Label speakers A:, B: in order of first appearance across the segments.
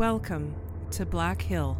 A: Welcome to Black Hill.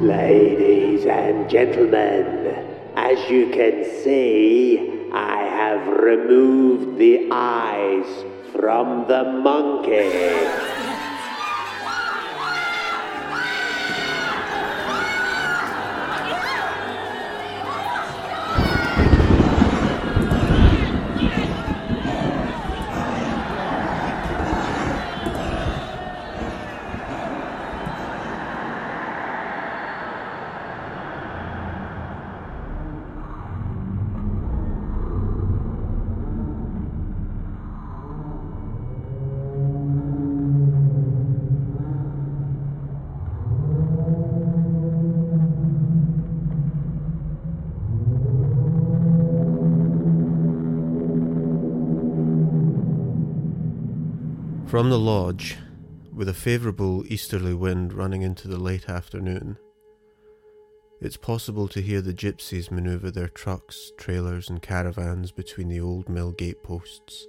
B: Ladies and gentlemen, as you can see, I have removed the eyes from the monkey.
C: From the lodge, with a favourable easterly wind running into the late afternoon, it's possible to hear the gypsies manoeuvre their trucks, trailers, and caravans between the old mill gateposts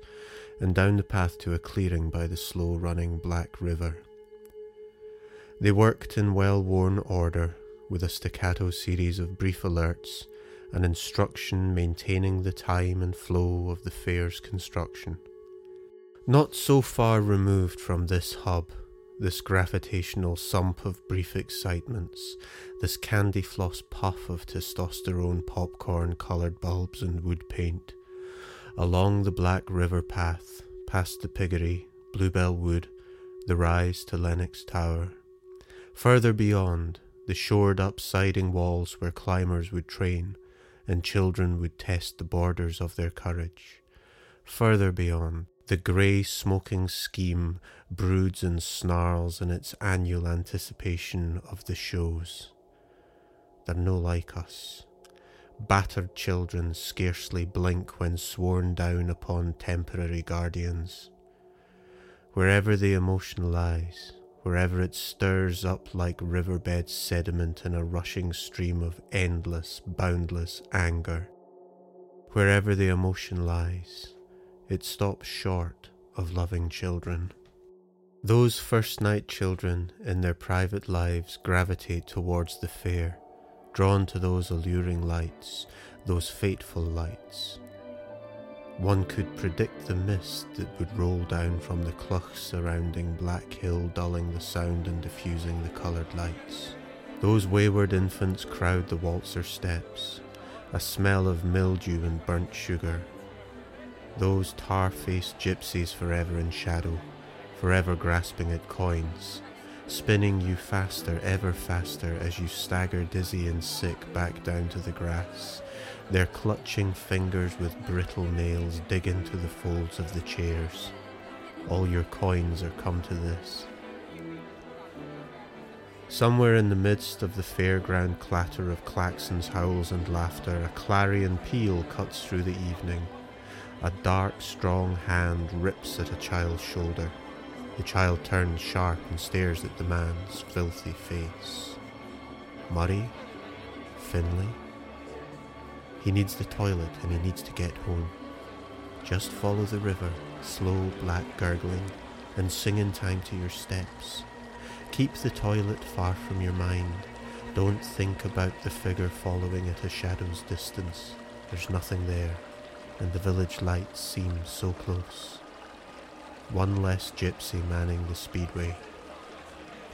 C: and down the path to a clearing by the slow running Black River. They worked in well worn order, with a staccato series of brief alerts and instruction maintaining the time and flow of the fair's construction. Not so far removed from this hub, this gravitational sump of brief excitements, this candy floss puff of testosterone popcorn coloured bulbs and wood paint, along the Black River path, past the piggery, Bluebell Wood, the rise to Lennox Tower. Further beyond, the shored up siding walls where climbers would train and children would test the borders of their courage. Further beyond, the grey smoking scheme broods and snarls in its annual anticipation of the shows. They're no like us. Battered children scarcely blink when sworn down upon temporary guardians. Wherever the emotion lies, wherever it stirs up like riverbed sediment in a rushing stream of endless, boundless anger, wherever the emotion lies, it stops short of loving children. Those first night children in their private lives gravitate towards the fair, drawn to those alluring lights, those fateful lights. One could predict the mist that would roll down from the clough surrounding Black Hill, dulling the sound and diffusing the coloured lights. Those wayward infants crowd the waltzer steps, a smell of mildew and burnt sugar, those tar faced gypsies forever in shadow, forever grasping at coins, spinning you faster, ever faster, as you stagger dizzy and sick back down to the grass, their clutching fingers with brittle nails dig into the folds of the chairs. All your coins are come to this. Somewhere in the midst of the fairground clatter of claxons, howls, and laughter, a clarion peal cuts through the evening A dark, strong hand rips at a child's shoulder. The child turns sharp and stares at the man's filthy face. Murray? Finlay? He needs the toilet and he needs to get home. Just follow the river, slow black gurgling, and sing in time to your steps. Keep the toilet far from your mind. Don't think about the figure following at a shadow's distance. There's nothing there, and the village lights seem so close. One less gypsy manning the speedway.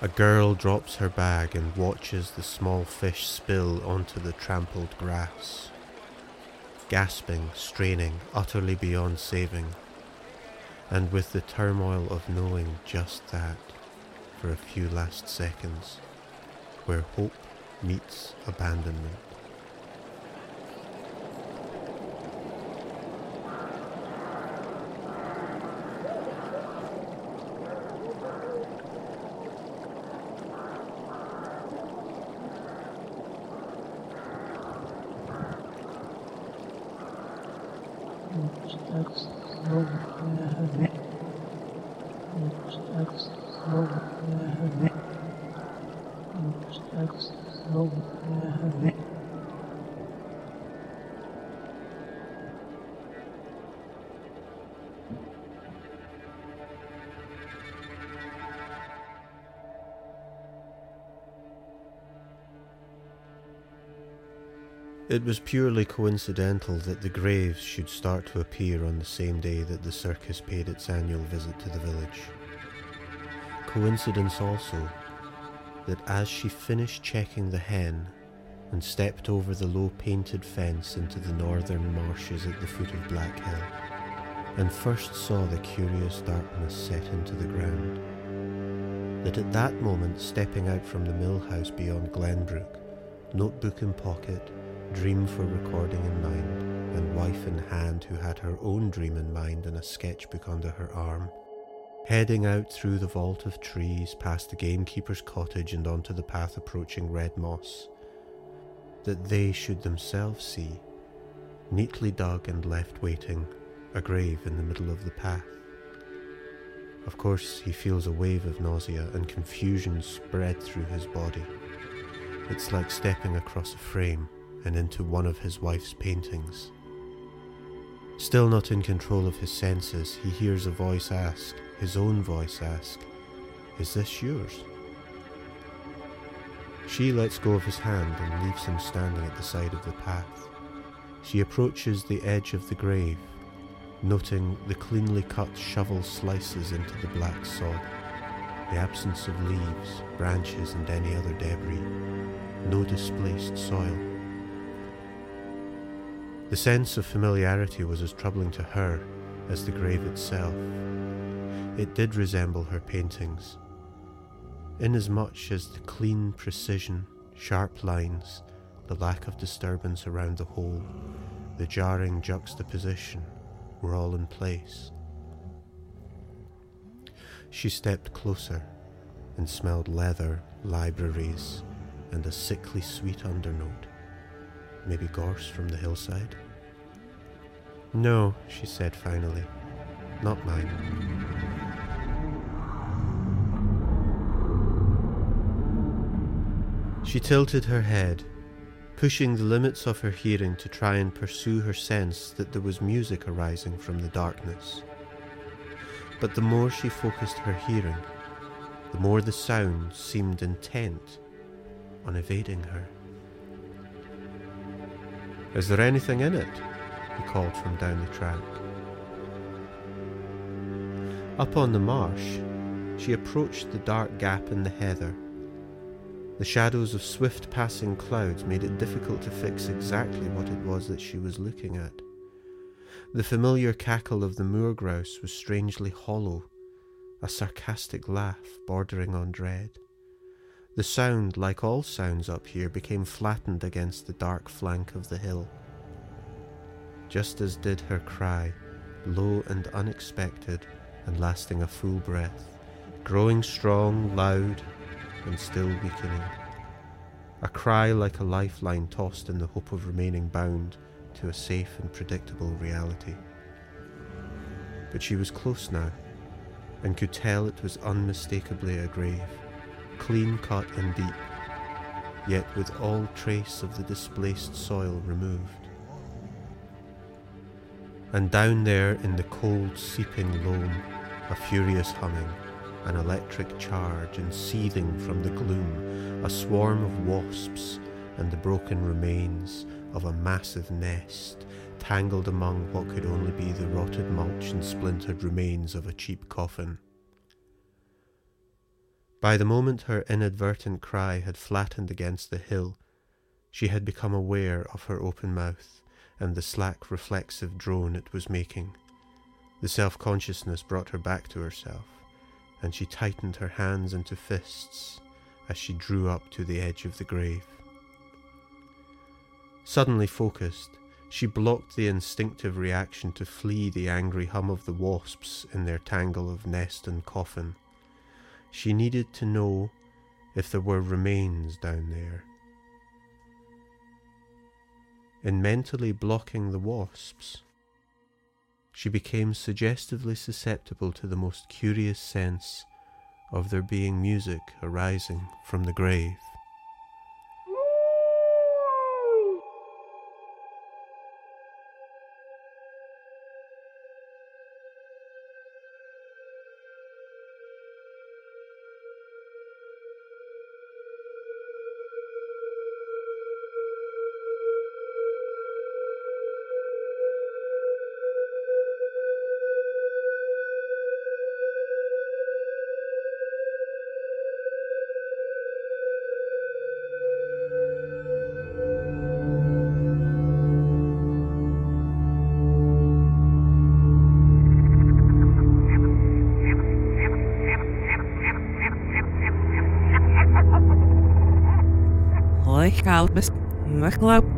C: A girl drops her bag and watches the small fish spill onto the trampled grass. Gasping, straining, utterly beyond saving, and with the turmoil of knowing just that for a few last seconds, where hope meets abandonment. Thanks. It was purely coincidental that the graves should start to appear on the same day that the circus paid its annual visit to the village. Coincidence also that as she finished checking the hen and stepped over the low painted fence into the northern marshes at the foot of Black Hill, and first saw the curious darkness set into the ground, that at that moment, stepping out from the mill house beyond Glenbrook, notebook in pocket, dream for recording in mind, and wife in hand who had her own dream in mind and a sketchbook under her arm. Heading out through the vault of trees, past the gamekeeper's cottage and onto the path approaching Red Moss, that they should themselves see, neatly dug and left waiting, a grave in the middle of the path. Of course, he feels a wave of nausea and confusion spread through his body. It's like stepping across a frame and into one of his wife's paintings. Still not in control of his senses, he hears a voice ask, his own voice ask, Is this yours? She lets go of his hand and leaves him standing at the side of the path. She approaches the edge of the grave, noting the cleanly cut shovel slices into the black sod, the absence of leaves, branches, and any other debris, no displaced soil. The sense of familiarity was as troubling to her as the grave itself. It did resemble her paintings, inasmuch as the clean precision, sharp lines, the lack of disturbance around the hole, the jarring juxtaposition were all in place. She stepped closer and smelled leather, libraries, and a sickly sweet undernote. Maybe gorse from the hillside? No, she said finally. Not mine. She tilted her head, pushing the limits of her hearing to try and pursue her sense that there was music arising from the darkness. But the more she focused her hearing, the more the sound seemed intent on evading her. Is there anything in it? he called from down the track. Up on the marsh, she approached the dark gap in the heather. The shadows of swift passing clouds made it difficult to fix exactly what it was that she was looking at. The familiar cackle of the moor grouse was strangely hollow, a sarcastic laugh bordering on dread. The sound, like all sounds up here, became flattened against the dark flank of the hill. Just as did her cry, low and unexpected, and lasting a full breath, growing strong, loud, and still weakening. A cry like a lifeline tossed in the hope of remaining bound to a safe and predictable reality. but she was close now, and could tell it was unmistakably a grave, clean cut and deep, yet with all trace of the displaced soil removed. And down there in the cold, seeping loam, a furious humming, an electric charge, and seething from the gloom, a swarm of wasps and the broken remains of a massive nest, tangled among what could only be the rotted mulch and splintered remains of a cheap coffin. By the moment her inadvertent cry had flattened against the hill, she had become aware of her open mouth and the slack, reflexive drone it was making. The self consciousness brought her back to herself, and she tightened her hands into fists as she drew up to the edge of the grave. Suddenly focused, she blocked the instinctive reaction to flee the angry hum of the wasps in their tangle of nest and coffin. She needed to know if there were remains down there. In mentally blocking the wasps, she became suggestively susceptible to the most curious sense of there being music arising from the grave.
A: Michał dus Bezmychla. Nou.